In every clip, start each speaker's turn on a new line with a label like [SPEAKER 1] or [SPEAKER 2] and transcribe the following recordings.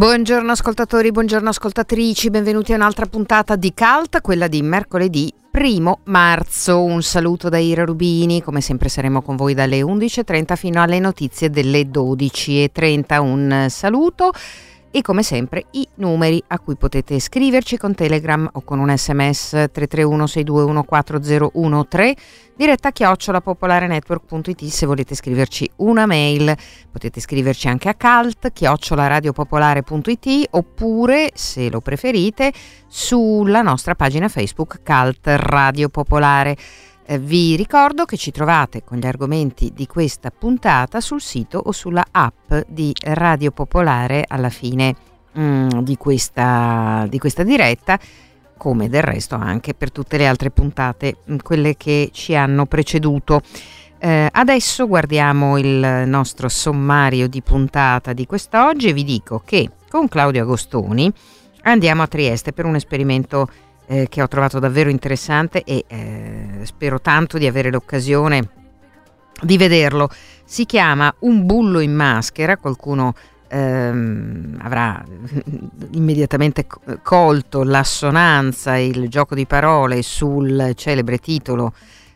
[SPEAKER 1] Buongiorno ascoltatori, buongiorno ascoltatrici, benvenuti a un'altra puntata di Cult, quella di mercoledì primo marzo. Un saluto da Ira Rubini, come sempre saremo con voi dalle 11.30 fino alle notizie delle 12.30. Un saluto e come sempre i numeri a cui potete scriverci con Telegram o con un sms 331 6214013 diretta chiocciola popolarenetwork.it se volete scriverci una mail. Potete scriverci anche a cult chiocciolaradiopopolare.it oppure se lo preferite sulla nostra pagina Facebook Cult Radio Popolare vi ricordo che ci trovate con gli argomenti di questa puntata sul sito o sulla app di Radio Popolare alla fine mm, di, questa, di questa diretta come del resto anche per tutte le altre puntate, mm, quelle che ci hanno preceduto. Eh, adesso guardiamo il nostro sommario di puntata di quest'oggi e vi dico che con Claudio Agostoni andiamo a Trieste per un esperimento eh, che ho trovato davvero interessante e eh, spero tanto di avere l'occasione di vederlo. Si chiama Un bullo in maschera, qualcuno ehm, avrà immediatamente colto l'assonanza, il gioco di parole sul celebre titolo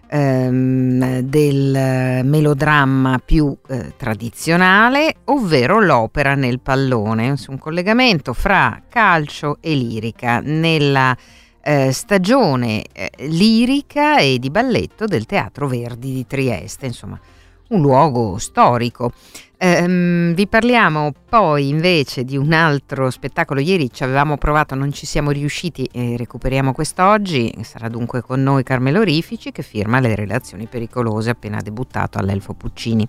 [SPEAKER 1] ehm, del melodramma più eh, tradizionale, ovvero l'opera nel pallone, un collegamento fra calcio e lirica nella eh, stagione eh, lirica e di balletto del Teatro Verdi di Trieste, insomma un luogo storico. Um, vi parliamo poi invece di un altro spettacolo. Ieri ci avevamo provato, non ci siamo riusciti e recuperiamo quest'oggi. Sarà dunque con noi Carmelo Rifici che firma Le relazioni pericolose appena debuttato all'Elfo Puccini.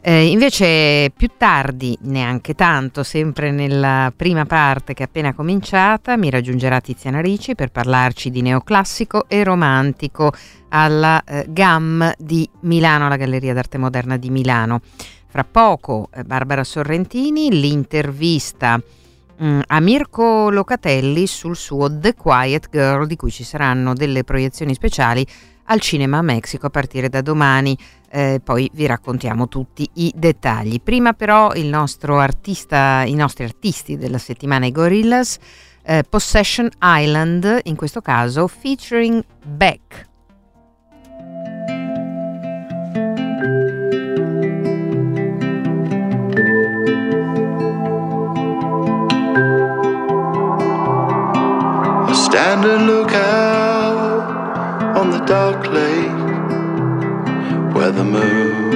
[SPEAKER 1] Eh, invece più tardi, neanche tanto, sempre nella prima parte che è appena cominciata, mi raggiungerà Tiziana Ricci per parlarci di neoclassico e romantico alla eh, GAM di Milano, alla Galleria d'Arte Moderna di Milano. Fra poco eh, Barbara Sorrentini, l'intervista mh, mm, a Mirko Locatelli sul suo The Quiet Girl, di cui ci saranno delle proiezioni speciali al Cinema Mexico a partire da domani. Eh, poi vi raccontiamo tutti i dettagli. Prima però il nostro artista, i nostri artisti della settimana i Gorillaz, eh, Possession Island, in questo caso featuring Beck. Stand and look dark lake where the moon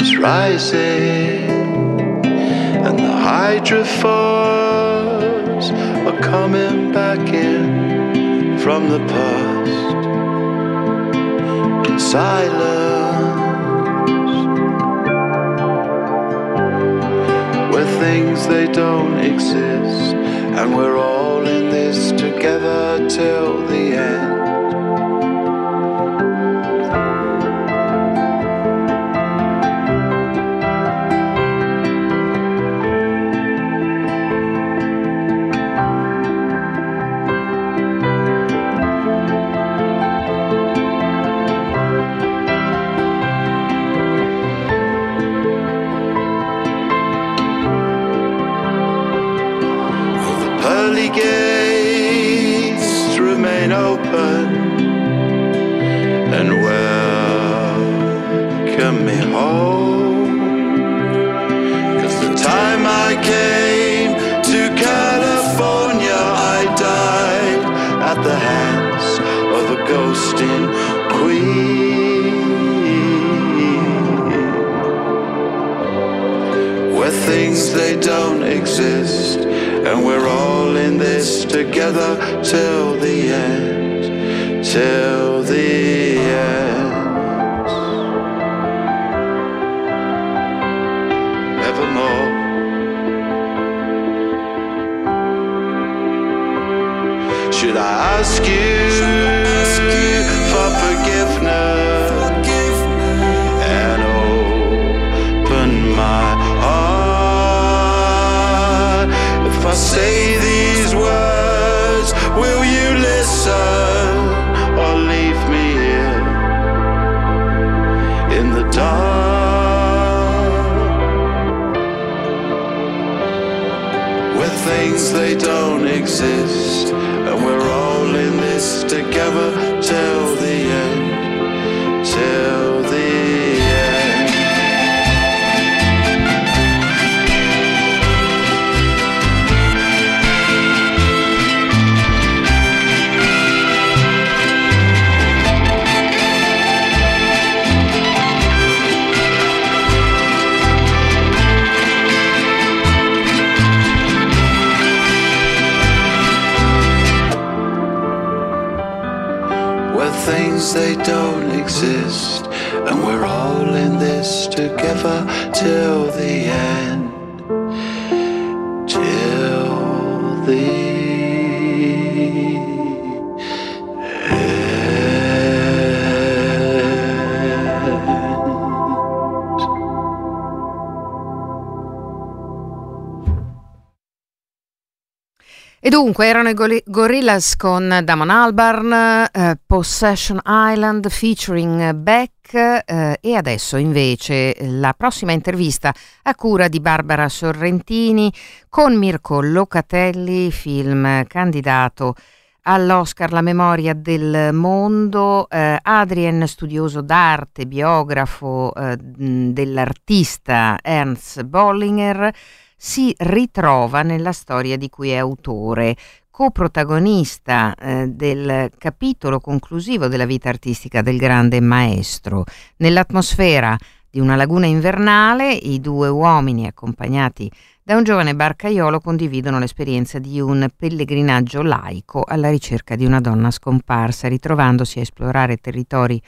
[SPEAKER 1] is rising and the hydrophores are coming back in from the past in silence where things they don't exist and we're all in this together till the end
[SPEAKER 2] they don't exist, and we're all in this together till the end, till the end. They don't together till the end,
[SPEAKER 1] E dunque erano i Goli- Gorillaz con Damon Albarn, eh, Possession Island featuring Beck eh, e adesso invece la prossima intervista a cura di Barbara Sorrentini con Mirko Locatelli, film candidato all'Oscar La memoria del mondo, eh, Adrien studioso d'arte, biografo eh, dell'artista Ernst Bollinger, si ritrova nella storia di cui è autore, coprotagonista eh, del capitolo conclusivo della vita artistica del grande maestro. Nell'atmosfera di una laguna invernale, i due uomini accompagnati da un giovane barcaiolo condividono l'esperienza di un pellegrinaggio laico alla ricerca di una donna scomparsa, ritrovandosi a esplorare territori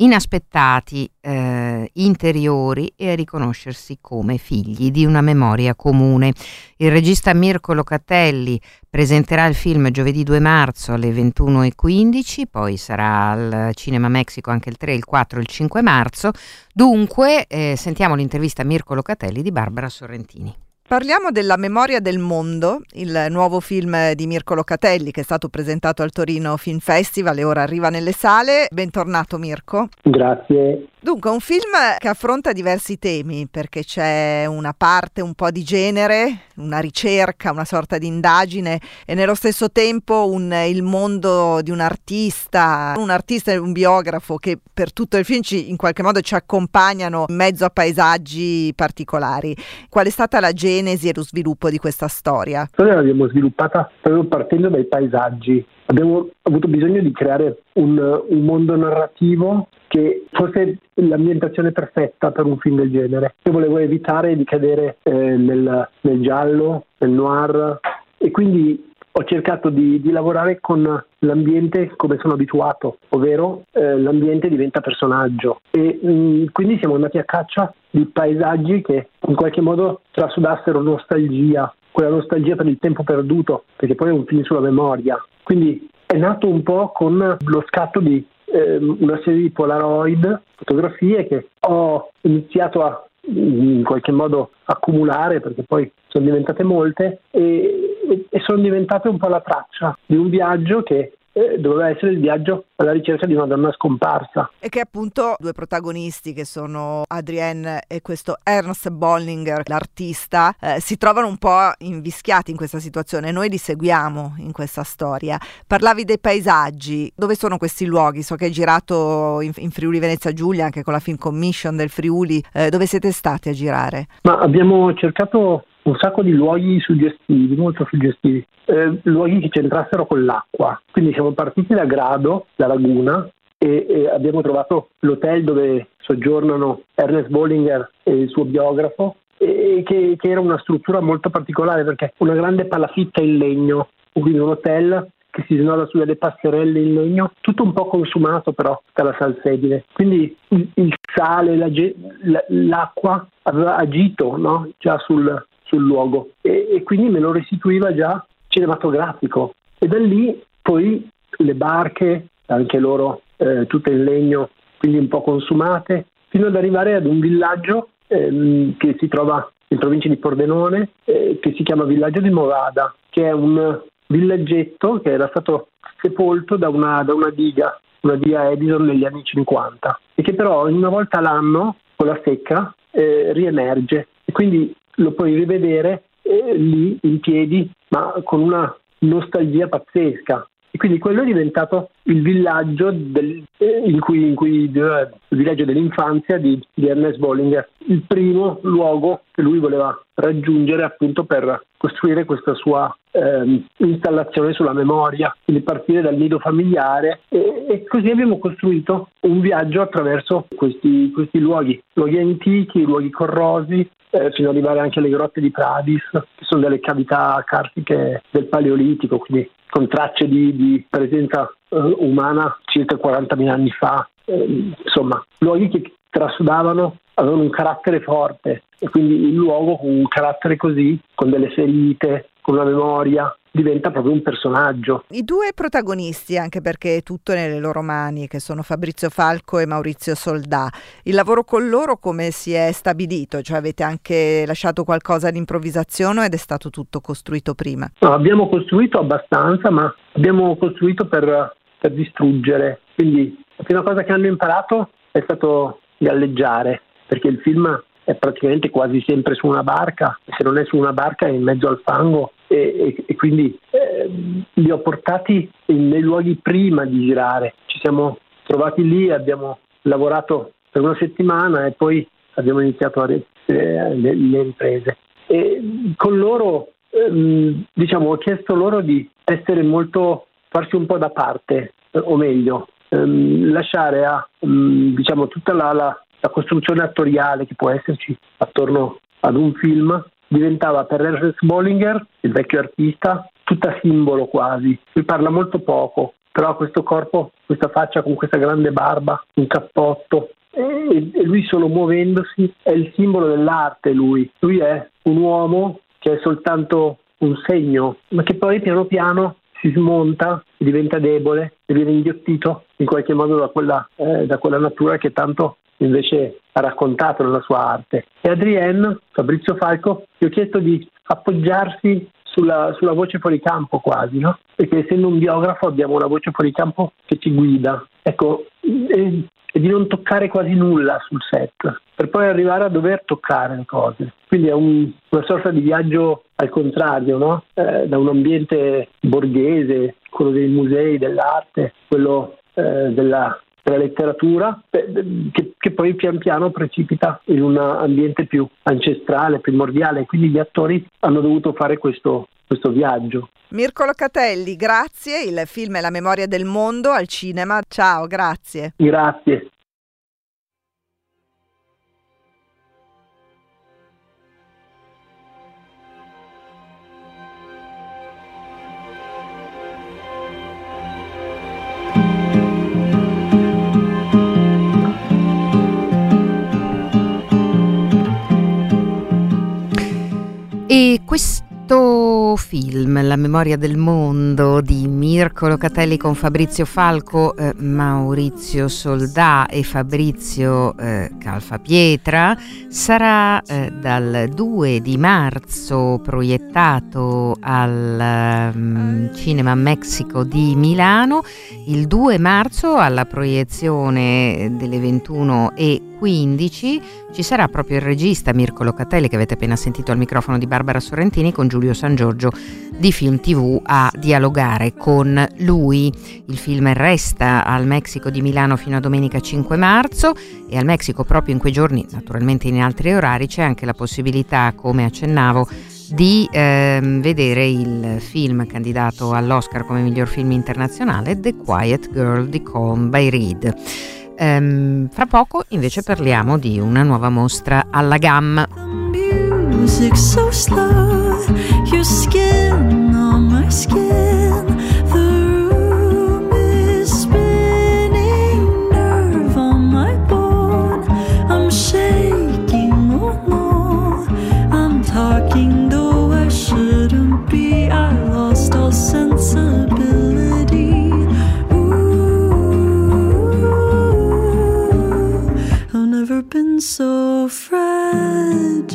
[SPEAKER 1] inaspettati, eh, interiori e a riconoscersi come figli di una memoria comune. Il regista Mirko Locatelli presenterà il film giovedì 2 marzo alle 21.15, poi sarà al Cinema Mexico anche il 3, il 4 e il 5 marzo. Dunque, eh, sentiamo l'intervista a Mirko Locatelli di Barbara Sorrentini.
[SPEAKER 3] Parliamo della Memoria del Mondo, il nuovo film di Mirko Locatelli che è stato presentato al Torino Film Festival e ora arriva nelle sale. Bentornato Mirko.
[SPEAKER 4] Grazie.
[SPEAKER 3] Dunque, un film che affronta diversi temi perché c'è una parte un po' di genere, una ricerca, una sorta di indagine e nello stesso tempo un, il mondo di un artista, un artista e un biografo che per tutto il film ci, in qualche modo ci accompagnano in mezzo a paesaggi particolari. Qual è stata la genesi e lo sviluppo di questa storia?
[SPEAKER 4] Storia l'abbiamo sviluppata proprio partendo dai paesaggi. Abbiamo avuto bisogno di creare un, un mondo narrativo che fosse l'ambientazione perfetta per un film del genere. Io volevo evitare di cadere eh, nel, nel giallo, nel noir e quindi ho cercato di, di, lavorare con l'ambiente come sono abituato, ovvero eh, l'ambiente diventa personaggio e mh, quindi siamo andati a caccia di paesaggi che in qualche modo trasudassero nostalgia, quella nostalgia per il tempo perduto, perché poi è un film sulla memoria. Quindi è nato un po' con lo scatto di eh, una serie di Polaroid, fotografie che ho iniziato a in qualche modo accumulare perché poi sono diventate molte e, e sono diventate un po' la traccia di un viaggio che eh, doveva essere il viaggio alla ricerca di una donna scomparsa.
[SPEAKER 3] E che appunto due protagonisti che sono Adrienne e questo Ernst Bollinger, l'artista, eh, si trovano un po' invischiati in questa situazione. Noi li seguiamo in questa storia. Parlavi dei paesaggi, dove sono questi luoghi? So che hai girato in, in Friuli Venezia Giulia anche con la Film Commission del Friuli. Eh, dove siete stati a girare?
[SPEAKER 4] Ma abbiamo cercato un sacco di luoghi suggestivi, molto suggestivi, eh, luoghi che c'entrassero con l'acqua. Quindi siamo partiti da Grado, la laguna, e, e, abbiamo trovato l'hotel dove soggiornano Ernest Bollinger e il suo biografo, e che, che era una struttura molto particolare perché una grande palafitta in legno, quindi un hotel che si snoda sulle delle passerelle in legno, tutto un po' consumato però dalla salsedine. Quindi il, il sale, la, l'acqua aveva agito no? già sul, sul luogo e, e quindi me lo restituiva già cinematografico. E da lì poi le barche, anche loro eh, tutte in legno, quindi un po' consumate, fino ad arrivare ad un villaggio ehm, che si trova in provincia di Pordenone, eh, che si chiama Villaggio di Movada, che è un villaggetto che era stato sepolto da una, da una diga, una diga Edison negli anni 50, e che però una volta l'anno, con la secca, eh, riemerge. E quindi lo puoi rivedere eh, lì in piedi, ma con una nostalgia pazzesca. E quindi quello è diventato il villaggio, del, eh, in cui, in cui, eh, il villaggio dell'infanzia di, di Ernest Bollinger, il primo luogo che lui voleva raggiungere appunto per costruire questa sua eh, installazione sulla memoria, quindi partire dal nido familiare e, e così abbiamo costruito un viaggio attraverso questi, questi luoghi, luoghi antichi, luoghi corrosi, eh, fino ad arrivare anche alle grotte di Pradis, che sono delle cavità carsiche del Paleolitico, quindi con tracce di, di presenza eh, umana circa 40.000 anni fa. Eh, insomma, luoghi che trasudavano, avevano un carattere forte e quindi il luogo con un carattere così, con delle ferite, con una memoria, diventa proprio un personaggio.
[SPEAKER 3] I due protagonisti, anche perché è tutto nelle loro mani, che sono Fabrizio Falco e Maurizio Soldà, il lavoro con loro come si è stabilito? Cioè avete anche lasciato qualcosa di improvvisazione ed è stato tutto costruito prima?
[SPEAKER 4] No, abbiamo costruito abbastanza, ma abbiamo costruito per, per distruggere. Quindi la prima cosa che hanno imparato è stato galleggiare, perché il film è praticamente quasi sempre su una barca, se non è su una barca è in mezzo al fango e, e, e quindi eh, li ho portati nei luoghi prima di girare. Ci siamo trovati lì, abbiamo lavorato per una settimana e poi abbiamo iniziato re, eh, le, le, riprese. E con loro, ehm, diciamo, ho chiesto loro di essere molto, farsi un po' da parte, o meglio, ehm, lasciare a ehm, diciamo, tutta la, la, la costruzione attoriale che può esserci attorno ad un film diventava per Ernest Bollinger, il vecchio artista, tutta simbolo quasi. Lui parla molto poco, però ha questo corpo, questa faccia con questa grande barba, un cappotto. E, e lui solo muovendosi è il simbolo dell'arte lui. Lui è un uomo che è soltanto un segno, ma che poi piano piano si smonta, diventa debole e viene inghiottito in qualche modo da quella, eh, da quella natura che tanto invece ha raccontato nella sua arte. E Adrienne, Fabrizio Falco, gli ho chiesto di appoggiarsi sulla, sulla voce fuori campo quasi, no? perché essendo un biografo abbiamo una voce fuori campo che ci guida. Ecco, e, e di non toccare quasi nulla sul set, per poi arrivare a dover toccare le cose. Quindi è un, una sorta di viaggio al contrario, no? eh, da un ambiente borghese, quello dei musei, dell'arte, quello eh, della della letteratura che, che, poi pian piano precipita in un ambiente più ancestrale, primordiale, quindi gli attori hanno dovuto fare questo, questo viaggio.
[SPEAKER 3] Mirko Locatelli, grazie, il film è La memoria del mondo al cinema, ciao, grazie.
[SPEAKER 4] Grazie.
[SPEAKER 1] Film La memoria del mondo di Mirko Locatelli con Fabrizio Falco, eh, Maurizio Soldà e Fabrizio eh, Calfapietra. Sarà eh, dal 2 di marzo proiettato al um, Cinema Mexico di Milano, il 2 marzo alla proiezione delle 21 e 15 ci sarà proprio il regista Mirko Locatelli che avete appena sentito al microfono di Barbara Sorrentini con Giulio San Giorgio di Film TV a dialogare con lui. Il film resta al Messico di Milano fino a domenica 5 marzo e al Messico proprio in quei giorni, naturalmente in altri orari, c'è anche la possibilità, come accennavo, di ehm, vedere il film candidato all'Oscar come miglior film internazionale The Quiet Girl di Colm by Reed. Ehm, fra poco invece parliamo di una nuova mostra alla GAM. Music so slow, your skin on my skin. So fragile.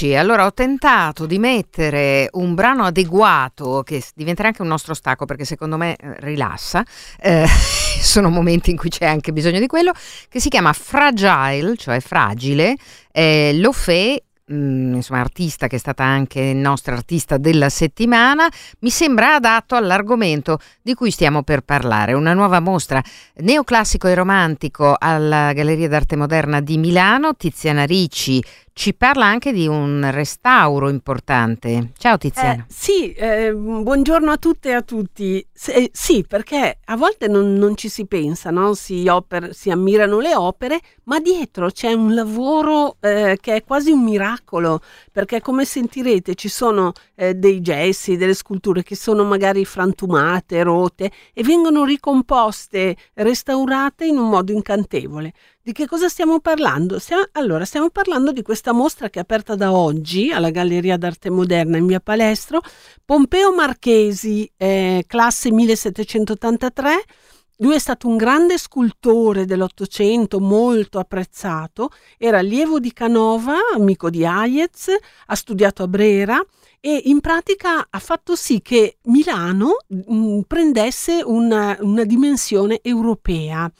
[SPEAKER 1] Rieccoci, allora ho tentato di mettere un brano adeguato che diventerà anche un nostro stacco perché secondo me eh, rilassa, eh, sono momenti in cui c'è anche bisogno di quello, che si chiama Fragile, cioè fragile, eh, lo fe mm, insomma artista che è stata anche nostra artista della settimana, mi sembra adatto all'argomento di cui stiamo per parlare, una nuova mostra neoclassico e romantico alla Galleria d'Arte Moderna di Milano, Tiziana Ricci ci parla anche di un restauro importante. Ciao Tiziana.
[SPEAKER 5] Eh, sì, eh, buongiorno a tutte e a tutti. Se- eh, sì, perché a volte non, non ci si pensa, no? si, oper- si ammirano le opere, ma dietro c'è un lavoro eh, che è quasi un miracolo, perché come sentirete ci sono eh, dei gessi, delle sculture che sono magari frantumate, rotte e vengono ricomposte, restaurate in un modo incantevole. Di che cosa stiamo parlando? Stiamo, allora, stiamo parlando di questa mostra che è aperta da oggi alla Galleria d'Arte Moderna in via Palestro. Pompeo Marchesi, eh, classe 1783. Lui è stato un grande scultore dell'Ottocento, molto apprezzato. Era allievo di Canova, amico di Hayez, ha studiato a Brera e in pratica ha fatto sì che Milano mh, prendesse una, una dimensione europea.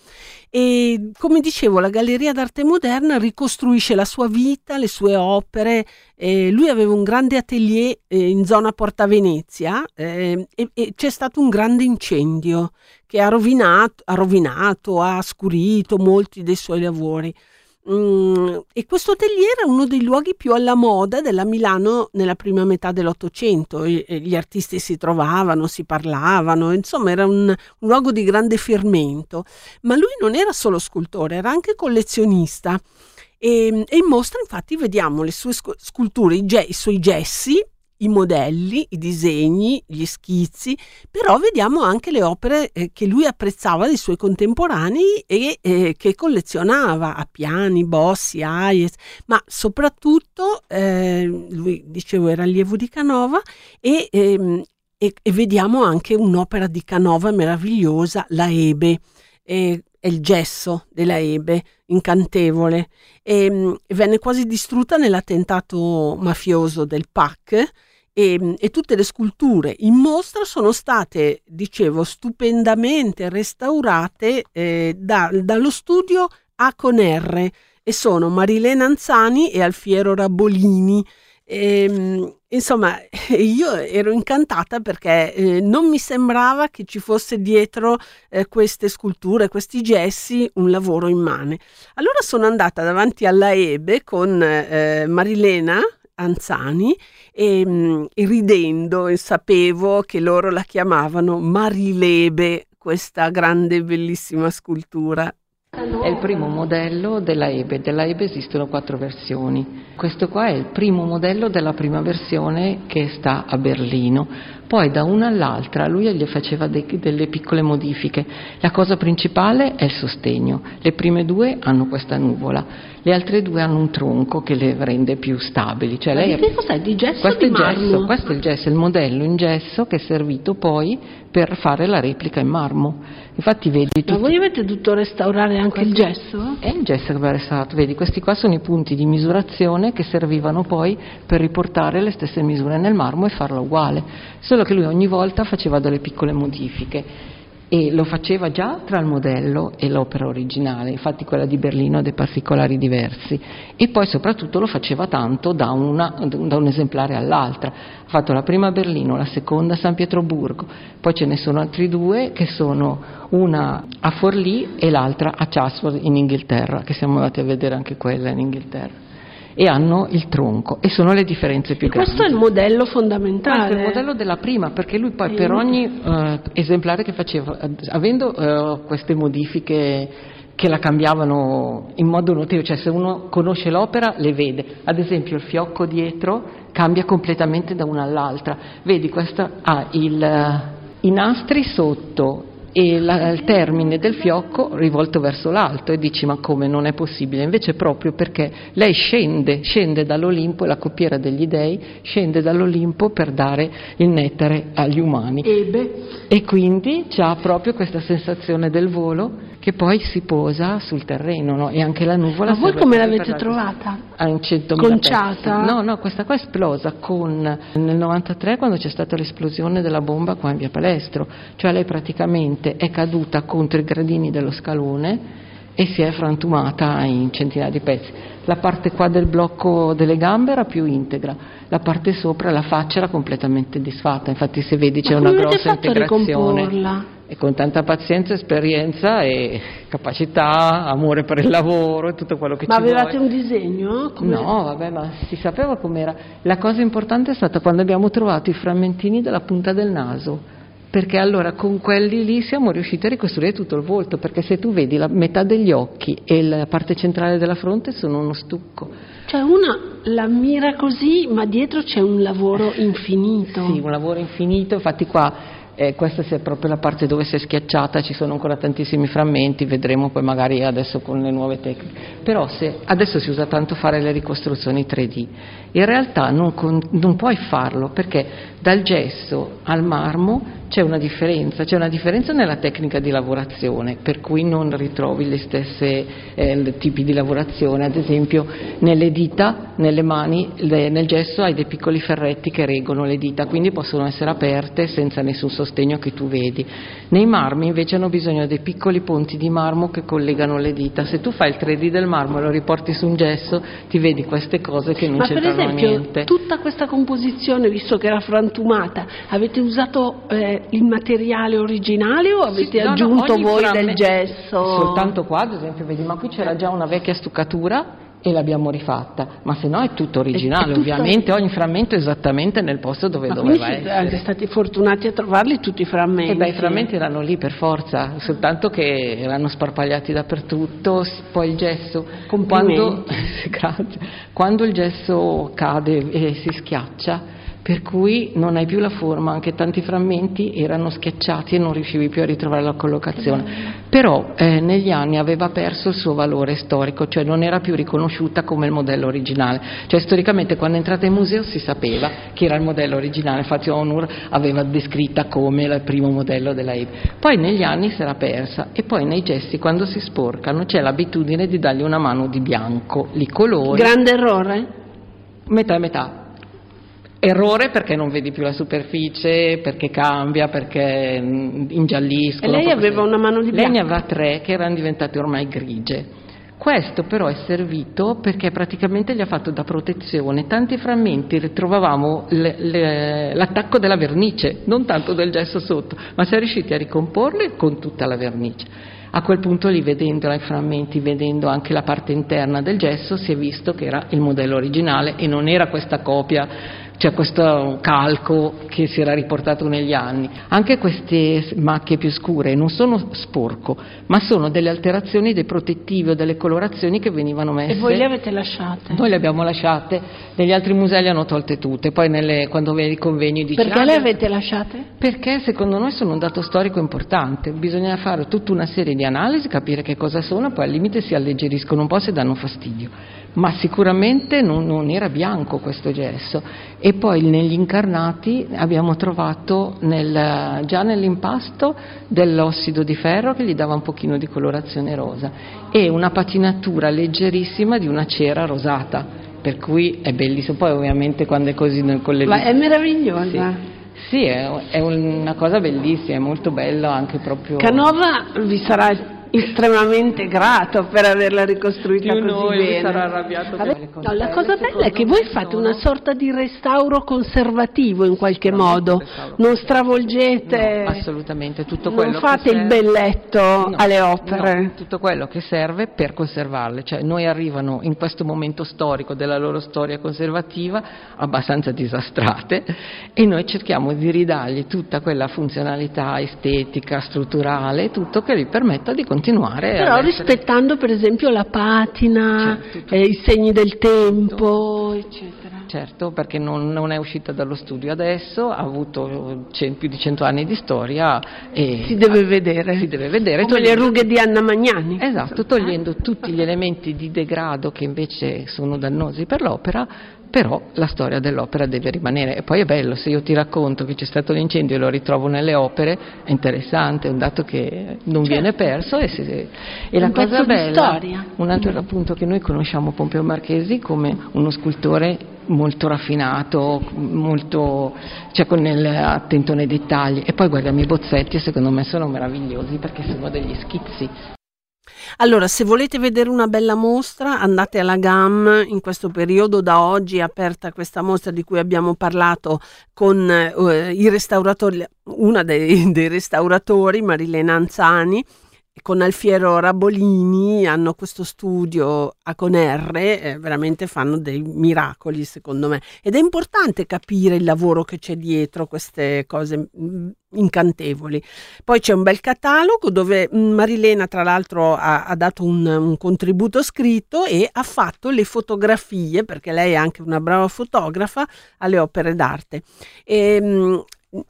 [SPEAKER 5] E come dicevo, la Galleria d'Arte Moderna ricostruisce la sua vita, le sue opere. Eh, lui aveva un grande atelier eh, in zona Porta Venezia eh, e, e, c'è stato un grande incendio che ha rovinato, ha rovinato, ha scurito molti dei suoi lavori. Mm, e questo atelier era uno dei luoghi più alla moda della Milano nella prima metà dell'Ottocento. Gli artisti si trovavano, si parlavano, insomma era un, un luogo di grande fermento. Ma lui non era solo scultore, era anche collezionista. E, e in mostra infatti vediamo le sue sculture, i, ge- i suoi gessi, i modelli, i disegni, gli schizzi, però vediamo anche le opere eh, che lui apprezzava dei suoi contemporanei e eh, che collezionava a piani, Bossi, Hayes, ma soprattutto eh, lui dicevo era allievo di Canova e, ehm, e, e, vediamo anche un'opera di Canova meravigliosa, la Ebe. E è il gesso della Ebe, incantevole, e mh, venne quasi distrutta nell'attentato mafioso del PAC e, e, tutte le sculture in mostra sono state, dicevo, stupendamente restaurate eh, da, dallo studio A con R e sono Marilena Anzani e Alfiero Rabolini. E, ehm, insomma, io ero incantata perché eh, non mi sembrava che ci fosse dietro eh, queste sculture, questi gessi, un lavoro immane. Allora sono andata davanti alla Ebe con eh, Marilena Anzani e, mm, e ridendo e sapevo che loro la chiamavano Marilebe, questa grande e bellissima scultura.
[SPEAKER 6] È il primo modello della EBE, della EBE esistono quattro versioni. Questo qua è il primo modello della prima versione che sta a Berlino. Poi da una all'altra lui gli faceva de- delle piccole modifiche. La cosa principale è il sostegno. Le prime due hanno questa nuvola, le altre due hanno un tronco che le rende più stabili. Cioè
[SPEAKER 5] lei che cos'è? Di gesso
[SPEAKER 6] questo,
[SPEAKER 5] di
[SPEAKER 6] è gesso, questo è il gesso, il modello in gesso che è servito poi per fare la replica in marmo. Infatti vedi.
[SPEAKER 5] Ma voi avete dovuto restaurare anche il gesso?
[SPEAKER 6] È il gesso che va restaurato, vedi questi qua sono i punti di misurazione che servivano poi per riportare le stesse misure nel marmo e farlo uguale, solo che lui ogni volta faceva delle piccole modifiche e lo faceva già tra il modello e l'opera originale, infatti quella di Berlino ha dei particolari diversi. E poi soprattutto lo faceva tanto da, una, da un esemplare all'altra, ha fatto la prima a Berlino, la seconda a San Pietroburgo, poi ce ne sono altri due che sono una a Forlì e l'altra a Chatsworth in Inghilterra, che siamo andati a vedere anche quella in Inghilterra e hanno il tronco e sono le differenze più
[SPEAKER 5] e grandi. Questo è il modello fondamentale.
[SPEAKER 6] Questo è il modello della prima, perché lui poi per ogni uh, esemplare che faceva, avendo uh, queste modifiche che la cambiavano in modo notevole, cioè se uno conosce l'opera le vede, ad esempio il fiocco dietro cambia completamente da una all'altra, vedi questa ha il, i nastri sotto e la, il termine del fiocco rivolto verso l'alto e dici ma come non è possibile? Invece proprio perché lei scende, scende dall'Olimpo, è la coppiera degli dei, scende dall'Olimpo per dare il nettare agli umani.
[SPEAKER 5] Ebe.
[SPEAKER 6] E quindi ha proprio questa sensazione del volo che poi si posa sul terreno no? e anche la nuvola.
[SPEAKER 5] Ma voi come l'avete trovata?
[SPEAKER 6] A un
[SPEAKER 5] Conciata?
[SPEAKER 6] No, no, questa qua è esplosa con, nel 93 quando c'è stata l'esplosione della bomba qua in via Palestro, cioè lei praticamente è caduta contro i gradini dello scalone e si è frantumata in centinaia di pezzi. La parte qua del blocco delle gambe era più integra, la parte sopra, la faccia era completamente disfatta, infatti se vedi c'è una grossa integrazione. E con tanta pazienza, esperienza e capacità, amore per il lavoro e tutto quello che
[SPEAKER 5] ma
[SPEAKER 6] ci
[SPEAKER 5] vuole. Ma avevate
[SPEAKER 6] un
[SPEAKER 5] disegno?
[SPEAKER 6] Come... No, vabbè, ma si sapeva com'era. La cosa importante è stata quando abbiamo trovato i frammentini della punta del naso perché allora con quelli lì siamo riusciti a ricostruire tutto il volto, perché se tu vedi la metà degli occhi e la parte centrale della fronte sono uno stucco.
[SPEAKER 5] Cioè una la mira così, ma dietro c'è un lavoro infinito.
[SPEAKER 6] Sì, un lavoro infinito, infatti qua eh, questa è proprio la parte dove si è schiacciata, ci sono ancora tantissimi frammenti, vedremo poi magari adesso con le nuove tecniche. Però se, adesso si usa tanto fare le ricostruzioni 3D, in realtà non, con, non puoi farlo perché dal gesso al marmo c'è una differenza, c'è una differenza nella tecnica di lavorazione, per cui non ritrovi gli stessi eh, tipi di lavorazione, ad esempio nelle dita, nelle mani, le, nel gesso hai dei piccoli ferretti che reggono le dita, quindi possono essere aperte senza nessun sostegno che tu vedi. Nei marmi invece hanno bisogno dei piccoli ponti di marmo che collegano le dita, se tu fai il 3D del marmo e lo riporti su un gesso ti vedi queste cose che non
[SPEAKER 5] Ma
[SPEAKER 6] c'entrano
[SPEAKER 5] per esempio,
[SPEAKER 6] niente.
[SPEAKER 5] Tutta questa composizione, visto che era frantumata, avete usato eh, il materiale originale o avete sì, aggiunto no, voi del gesso?
[SPEAKER 6] Soltanto qua, ad esempio, vedi, ma qui c'era già una vecchia stuccatura e l'abbiamo rifatta, ma se no è tutto originale, è tutto... ovviamente ogni frammento è esattamente nel posto dove
[SPEAKER 5] ma
[SPEAKER 6] doveva
[SPEAKER 5] essere.
[SPEAKER 6] Siete
[SPEAKER 5] stati fortunati a trovarli tutti i frammenti.
[SPEAKER 6] E beh, i frammenti erano lì per forza, soltanto che erano sparpagliati dappertutto, poi il gesso, quando, quando il gesso cade e si schiaccia, per cui non hai più la forma, anche tanti frammenti erano schiacciati e non riuscivi più a ritrovare la collocazione. Però eh, negli anni aveva perso il suo valore storico, cioè non era più riconosciuta come il modello originale. Cioè storicamente quando entrate in museo si sapeva che era il modello originale, infatti Onur aveva descritta come il primo modello della Eve. Poi negli anni si era persa e poi nei gesti quando si sporcano c'è l'abitudine di dargli una mano di bianco, li colori.
[SPEAKER 5] Grande errore?
[SPEAKER 6] Metà e metà. Errore perché non vedi più la superficie, perché cambia, perché mm, ingialliscono.
[SPEAKER 5] E lei aveva una mano di bianco?
[SPEAKER 6] Lei ne aveva tre che erano diventate ormai grigie. Questo però è servito perché praticamente gli ha fatto da protezione tanti frammenti, ritrovavamo le, le, l'attacco della vernice, non tanto del gesso sotto, ma si è riusciti a ricomporli con tutta la vernice. A quel punto lì vedendo i frammenti, vedendo anche la parte interna del gesso, si è visto che era il modello originale e non era questa copia c'è questo calco che si era riportato negli anni. Anche queste macchie più scure non sono sporco, ma sono delle alterazioni dei protettivi o delle colorazioni che venivano messe.
[SPEAKER 5] E voi le avete lasciate?
[SPEAKER 6] Noi le abbiamo lasciate, negli altri musei le hanno tolte tutte, poi nelle, quando vedi i convegni dici...
[SPEAKER 5] Perché
[SPEAKER 6] ah,
[SPEAKER 5] le avete lasciate?
[SPEAKER 6] Perché secondo noi sono un dato storico importante, bisogna fare tutta una serie di analisi, capire che cosa sono, poi al limite si alleggeriscono un po' se danno fastidio ma sicuramente non, non, era bianco questo gesso. E poi negli incarnati abbiamo trovato nel, già nell'impasto dell'ossido di ferro che gli dava un pochino di colorazione rosa e una patinatura leggerissima di una cera rosata. Per cui è bellissimo, poi ovviamente quando è così con le
[SPEAKER 5] Ma è meravigliosa.
[SPEAKER 6] Sì. Sì, è, è, una cosa bellissima, è molto bello anche proprio.
[SPEAKER 5] Canova vi sarà estremamente grato per averla ricostruita
[SPEAKER 6] Più
[SPEAKER 5] così bene.
[SPEAKER 6] sarà arrabbiato
[SPEAKER 5] Vabbè, no, la cosa bella è che voi fate una sorta di restauro conservativo in qualche modo, non stravolgete,
[SPEAKER 6] No, assolutamente, tutto
[SPEAKER 5] non
[SPEAKER 6] quello che
[SPEAKER 5] fate il belletto
[SPEAKER 6] No,
[SPEAKER 5] alle opere.
[SPEAKER 6] no, tutto quello che serve per conservarle, cioè noi arrivano in questo momento storico della loro storia conservativa abbastanza disastrate e noi cerchiamo di ridargli tutta quella funzionalità estetica, strutturale, tutto che gli permetta di continuare
[SPEAKER 5] Però rispettando per esempio la patina,
[SPEAKER 6] Certo,
[SPEAKER 5] eh, i segni del tempo, eccetera.
[SPEAKER 6] Certo, perché non, non è uscita dallo studio adesso, ha avuto cen- più di cento anni di storia e
[SPEAKER 5] Si deve vedere.
[SPEAKER 6] si deve vedere.
[SPEAKER 5] Come le
[SPEAKER 6] togliendo-
[SPEAKER 5] rughe di Anna Magnani.
[SPEAKER 6] Esatto, togliendo tutti gli elementi di degrado che invece sono dannosi per l'opera, però la storia dell'opera deve rimanere. E poi è bello, se io ti racconto che c'è stato l'incendio e lo ritrovo nelle opere, è interessante, è un dato che non viene perso e, si- e la cosa bella, un altro appunto che noi conosciamo Pompeo Marchesi come uno scultore molto raffinato, molto, cioè con il, attento nei dettagli e poi guarda i bozzetti e secondo me sono meravigliosi perché sono degli schizzi.
[SPEAKER 5] Allora, se volete vedere una bella mostra, andate alla GAM. In questo periodo, da oggi, è aperta questa mostra di cui abbiamo parlato con eh, i restauratori, una dei, dei restauratori, Marilena Anzani, con Alfiero Rabolini. Hanno questo studio a Conerre, eh, veramente fanno dei miracoli, secondo me. Ed è importante capire il lavoro che c'è dietro queste cose mm, incantevoli. Poi c'è un bel catalogo dove mm, Marilena, tra l'altro, ha, ha dato un, un contributo scritto e ha fatto le fotografie, perché lei è anche una brava fotografa, alle opere d'arte. E, mm,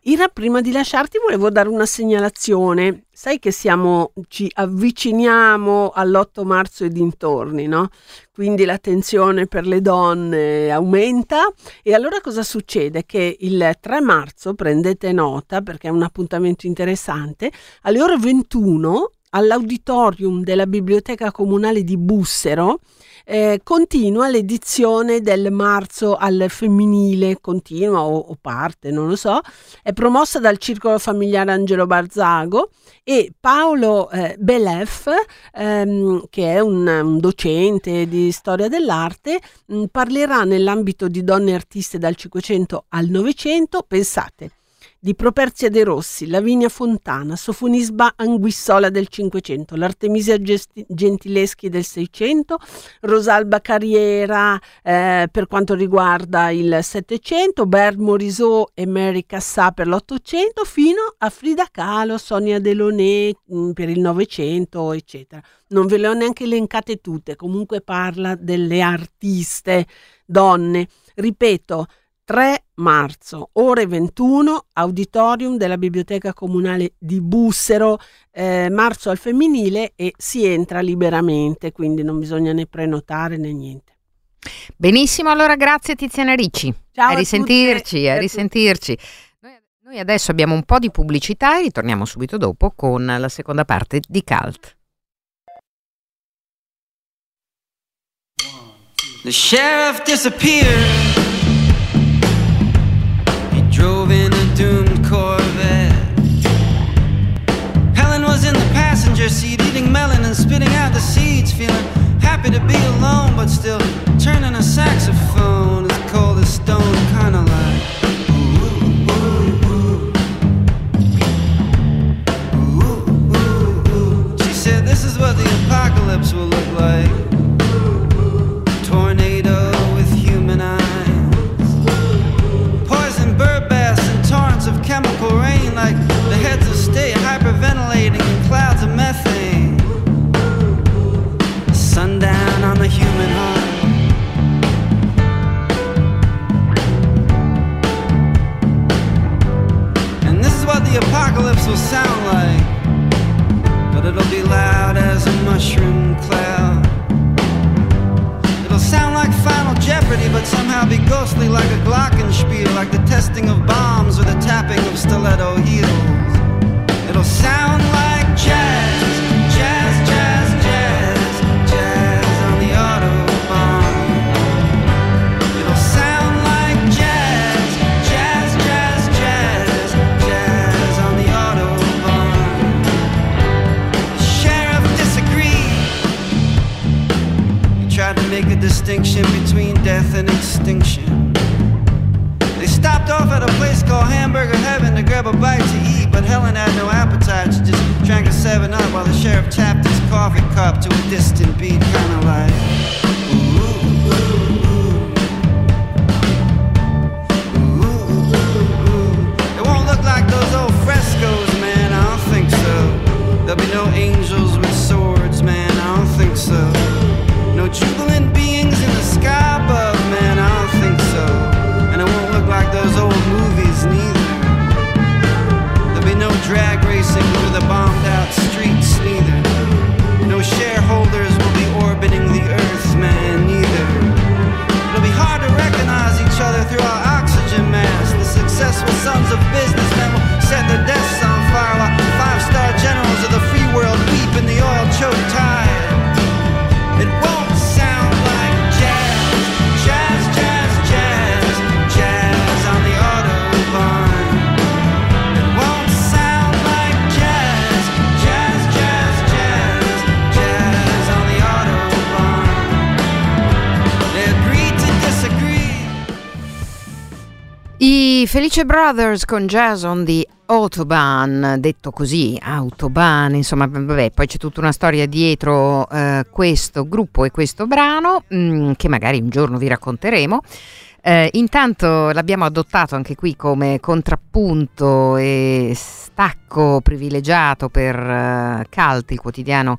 [SPEAKER 5] Ira, prima di lasciarti volevo dare una segnalazione. Sai che siamo, ci avviciniamo all'8 marzo e dintorni, no? Quindi l'attenzione per le donne aumenta e allora cosa succede? Che il 3 marzo, prendete nota perché è un appuntamento interessante, alle ore 21 all'auditorium della Biblioteca Comunale di Bussero eh, continua l'edizione del marzo al femminile, continua o, o parte, non lo so, è promossa dal Circolo Familiare Angelo Barzago e Paolo eh, Belef, ehm, che è un, un docente di storia dell'arte, mh, parlerà nell'ambito di donne artiste dal 500 al 900, pensate, di Properzia De Rossi, Lavinia Fontana, Sofonisba Anguissola del 500, l'Artemisia Gentileschi del 600, Rosalba Carriera eh, per quanto riguarda il 700, Bert Morisot e Mary Cassà per l'800, fino a Frida Kahlo, Sonia Delaunay mh, per il 900, eccetera. Non ve le ho neanche elencate tutte, comunque parla delle artiste donne. Ripeto, 3 marzo, ore 21, auditorium della Biblioteca Comunale di Bussero, eh, marzo al femminile e si entra liberamente, quindi non bisogna né prenotare né niente.
[SPEAKER 1] Benissimo, allora grazie Tiziana Ricci.
[SPEAKER 5] Ciao
[SPEAKER 1] a risentirci,
[SPEAKER 5] tutte,
[SPEAKER 1] a risentirci. Noi adesso abbiamo un po' di pubblicità e ritorniamo subito dopo con la seconda parte di Cult.
[SPEAKER 7] The sheriff disappeared. Doomed Corvette. Helen was in the passenger seat, eating melon and spitting out the seeds, feeling happy to be alone, but still turning a saxophone as cold as stone, kinda like. She said, This is what the apocalypse will look like.
[SPEAKER 1] Felice Brothers con Jason di Autobahn, detto così, Autobahn, insomma, vabbè, poi c'è tutta una storia dietro eh, questo gruppo e questo brano mh, che magari un giorno vi racconteremo. Eh, intanto l'abbiamo adottato anche qui come contrappunto e stacco privilegiato per eh, Cult, il quotidiano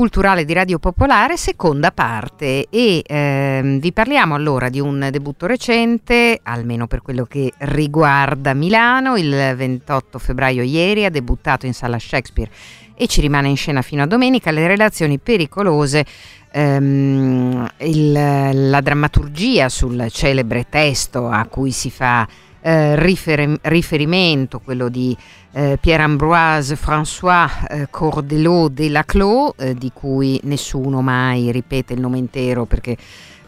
[SPEAKER 1] culturale di Radio Popolare, seconda parte. E ehm, vi parliamo allora di un debutto recente, almeno per quello che riguarda Milano, il 28 febbraio ieri ha debuttato in sala Shakespeare e ci rimane in scena fino a domenica. Le relazioni pericolose ehm, il- la drammaturgia sul celebre testo a cui si fa eh, riferi- riferimento, quello di eh, Pierre-Ambroise François eh, Cordelot de Laclos, eh, di cui nessuno mai ripete il nome intero perché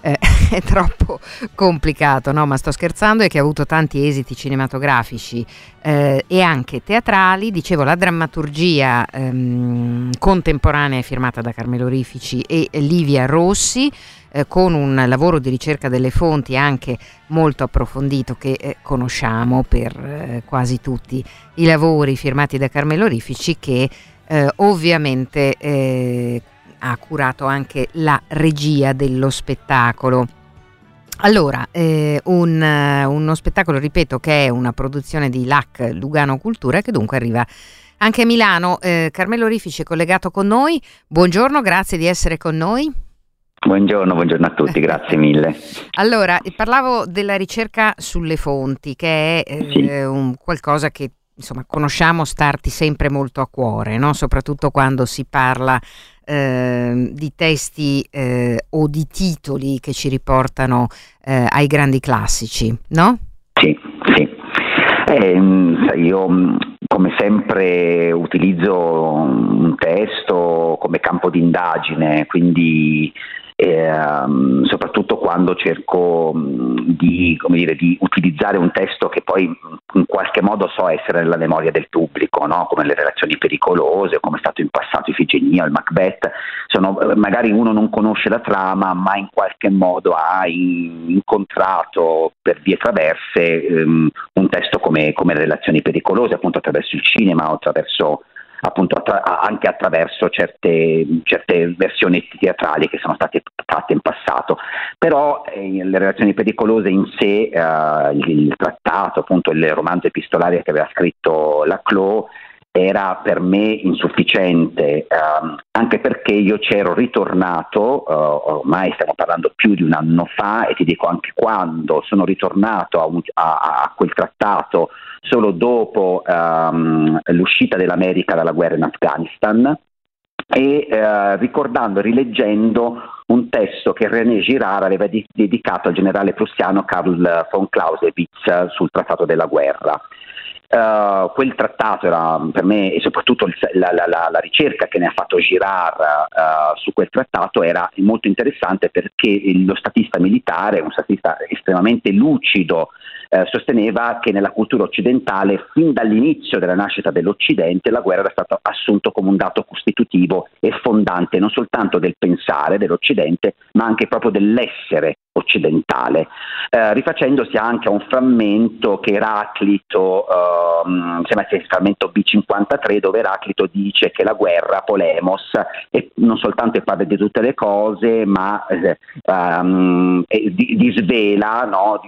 [SPEAKER 1] eh, è troppo complicato, no? Ma sto scherzando e che ha avuto tanti esiti cinematografici eh, e anche teatrali. Dicevo, la drammaturgia ehm, contemporanea è firmata da Carmelo Rifici e Livia Rossi. eh, con un lavoro di ricerca delle fonti anche molto approfondito che eh, conosciamo per eh, quasi tutti i lavori firmati da Carmelo Rifici che eh, ovviamente eh, ha curato anche la regia dello spettacolo. Allora, eh, un, eh, uno spettacolo, ripeto, che è una produzione di LAC Lugano Cultura che dunque arriva anche a Milano. Eh, Carmelo Rifici è collegato con noi. Buongiorno, grazie di essere con noi.
[SPEAKER 8] Buongiorno, buongiorno a tutti, grazie mille.
[SPEAKER 1] Allora, parlavo della ricerca sulle fonti, che è eh,
[SPEAKER 8] Sì.
[SPEAKER 1] un qualcosa che insomma conosciamo starti sempre molto a cuore, no? soprattutto quando si parla ehm, di testi eh, o di titoli che ci riportano eh, ai grandi classici, no?
[SPEAKER 8] Sì, sì. Ehm, io mh, come sempre utilizzo un testo come campo di indagine, quindi ehm, soprattutto quando cerco mh, di, dire, di utilizzare un testo che poi in qualche modo so essere nella memoria del pubblico, no? come le relazioni pericolose, come è stato in passato Ifigenia, il Macbeth, sono, eh, magari uno non conosce la trama ma in qualche modo ha in- incontrato per vie traverse ehm, un testo come, come le relazioni pericolose, appunto attraverso il cinema o attraverso appunto attra- anche attraverso certe, certe versioni teatrali che sono state fatte in passato. Però eh, le relazioni pericolose in sé, eh, il, il trattato, appunto il romanzo epistolare che aveva scritto Laclos, era per me insufficiente, ehm, anche perché io c'ero ritornato, eh, ormai stiamo parlando più di un anno fa, e ti dico anche quando sono ritornato a, un- a- a quel trattato solo dopo ehm, l'uscita dell'America dalla guerra in Afghanistan e eh, ricordando e rileggendo un testo che René Girard aveva di- dedicato al generale prussiano Karl von Clausewitz sul Trattato della guerra. Eh, quel trattato era per me e soprattutto il- la, la- la- ricerca che ne ha fatto Girard eh, su quel trattato era molto interessante perché lo statista militare, un statista estremamente lucido, eh, sosteneva che nella cultura occidentale, fin dall'inizio della nascita dell'Occidente, la guerra era stata assunto come un dato costitutivo e fondante non soltanto del pensare dell'Occidente, ma anche proprio dell'essere occidentale, eh, rifacendosi anche a un frammento che Eraclito, ehm, sembra sia il frammento B53, dove Eraclito dice che la guerra, polemos, è non soltanto parla di tutte le cose, ma eh, ehm, di, disvela, no?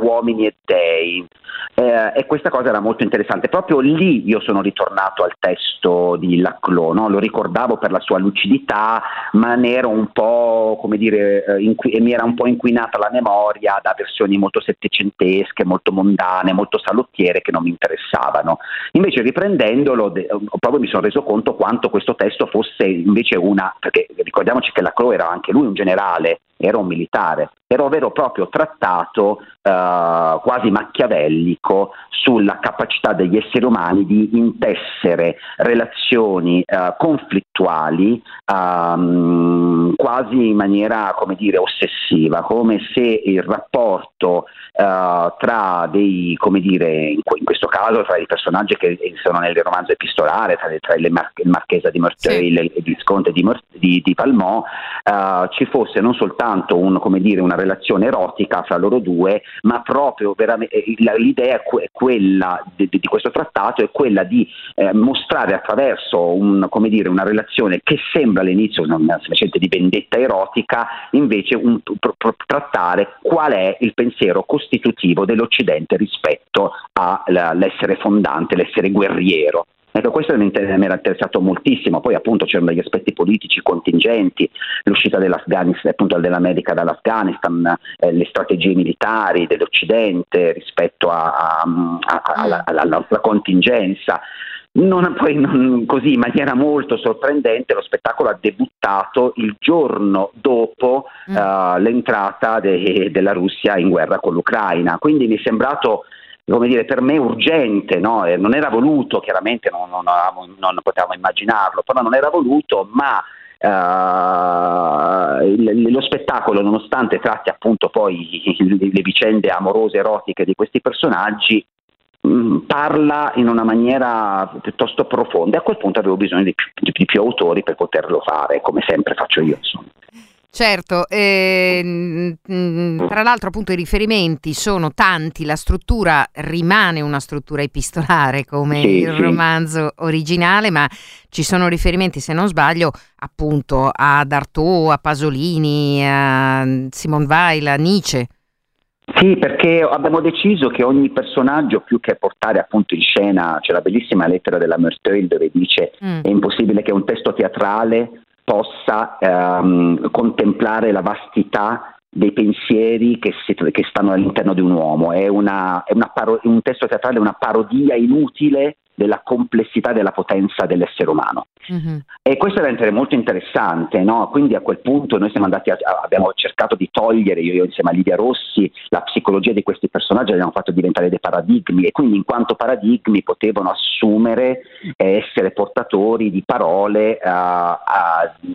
[SPEAKER 8] Uomini e dei. Eh, e questa cosa era molto interessante. Proprio lì io sono ritornato al testo di Laclos, no? lo ricordavo per la sua lucidità, ma ne ero un po', come dire, eh, e mi era un po' inquinata la memoria da versioni molto settecentesche, molto mondane, molto salottiere che non mi interessavano. Invece riprendendolo, de- proprio mi sono reso conto quanto questo testo fosse invece una, perché ricordiamoci che Laclos era anche lui un generale, era un militare, era un vero e proprio trattato eh, quasi machiavellico sulla capacità degli esseri umani di intessere relazioni eh, conflittuali ehm, quasi in maniera, come dire, ossessiva, come se il rapporto eh, tra dei, come dire, in, que- in questo caso tra i personaggi che sono nel romanzo epistolare, tra, tra il, mar- il marchesa di Merteuil e il visconte di, Mer- di, di Palmont, eh, ci fosse non soltanto un, come dire, una relazione erotica fra loro due, ma proprio eh, l'idea quella di, di questo trattato è quella di eh, mostrare attraverso un, dire, una relazione che sembra all'inizio una una specie di vendetta erotica, invece un- pro- pro- trattare qual è il pensiero costitutivo dell'Occidente rispetto all'essere fondante, l'essere guerriero. Ecco, questo mi era interessato moltissimo, poi appunto c'erano degli aspetti politici contingenti, l'uscita dell'Afghanistan, appunto dell'America dall'Afghanistan, eh, le strategie militari dell'Occidente rispetto a- a- a- alla, alla nostra contingenza. Non- poi non- così in maniera molto sorprendente lo spettacolo ha debuttato il giorno dopo
[SPEAKER 1] Mm.
[SPEAKER 8] eh, l'entrata de- della Russia in guerra con l'Ucraina, quindi mi è sembrato come dire, per me urgente, no? Eh, non era voluto, chiaramente non, non, non potevamo immaginarlo, però non era voluto, ma eh, il- lo spettacolo, nonostante tratti appunto poi le vicende amorose, erotiche di questi personaggi, mh, parla in una maniera piuttosto profonda e a quel punto avevo bisogno di più, di più autori per poterlo fare, come sempre faccio io. Insomma.
[SPEAKER 1] Certo, mm, tra l'altro appunto i riferimenti sono tanti, la struttura rimane una struttura epistolare come
[SPEAKER 8] Sì,
[SPEAKER 1] il
[SPEAKER 8] sì.
[SPEAKER 1] romanzo originale, ma ci sono riferimenti, se non sbaglio, appunto ad Artaud, a Pasolini, a Simone Weil, a Nietzsche.
[SPEAKER 8] Sì, perché abbiamo deciso che ogni personaggio, più che portare appunto in scena, c'è la bellissima lettera della Merteuil dove dice
[SPEAKER 1] Mm.
[SPEAKER 8] è impossibile che un testo teatrale possa ehm, contemplare la vastità dei pensieri che, si, che, stanno all'interno di un uomo. È, una, è una paro- un testo teatrale, una parodia inutile della complessità e della potenza dell'essere umano. Mm-hmm. E questo veramente molto interessante, no? quindi a quel punto noi siamo andati a, abbiamo cercato di togliere, io, io, insieme a Lidia Rossi, la psicologia di questi personaggi, abbiamo fatto diventare dei paradigmi e quindi in quanto paradigmi potevano assumere e essere portatori di parole uh, uh,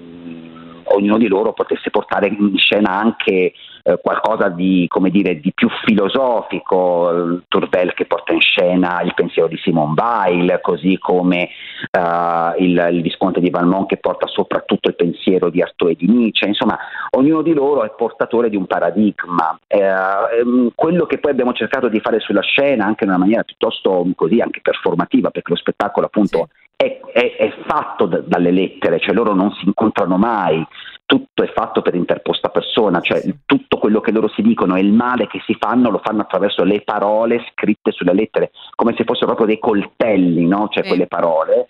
[SPEAKER 8] ognuno di loro potesse portare in scena anche eh, qualcosa di, dire, di, più filosofico, Turvel che porta in scena il pensiero di Simone Weil, così come uh, il, il, Visconte di Valmont che porta soprattutto il pensiero di Artaud e di Nietzsche, insomma ognuno di loro è portatore di un paradigma. Uh, quello che poi abbiamo cercato di fare sulla scena anche in una maniera piuttosto così anche performativa, perché lo spettacolo appunto sì. È, è, è, fatto d- dalle lettere, cioè loro non si incontrano mai, tutto è fatto per interposta persona, cioè tutto quello che loro si dicono e il male che si fanno lo fanno attraverso le parole scritte sulle lettere, come se fossero proprio dei coltelli, no? cioè sì. quelle parole.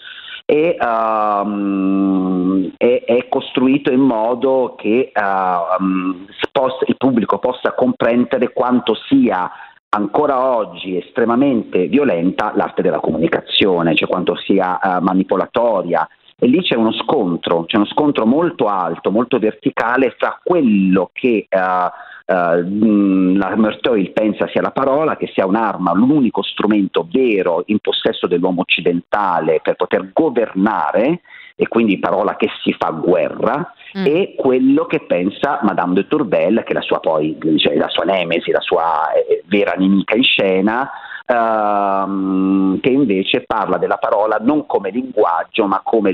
[SPEAKER 8] E, um, è, è, costruito in modo che uh, um, possa, il pubblico possa comprendere quanto sia ancora oggi estremamente violenta l'arte della comunicazione, cioè quanto sia uh, manipolatoria, e lì c'è uno scontro, c'è uno scontro molto alto, molto verticale fra quello che uh, Uh, la Merteuil pensa sia la parola, che sia un'arma, l'unico strumento vero in possesso dell'uomo occidentale per poter governare, e quindi parola che si fa guerra, mm. e quello che pensa Madame de Tourvel, che è la sua, poi, cioè, la sua nemesi, la sua eh, vera nemica in scena, ehm, che invece parla della parola non come linguaggio ma come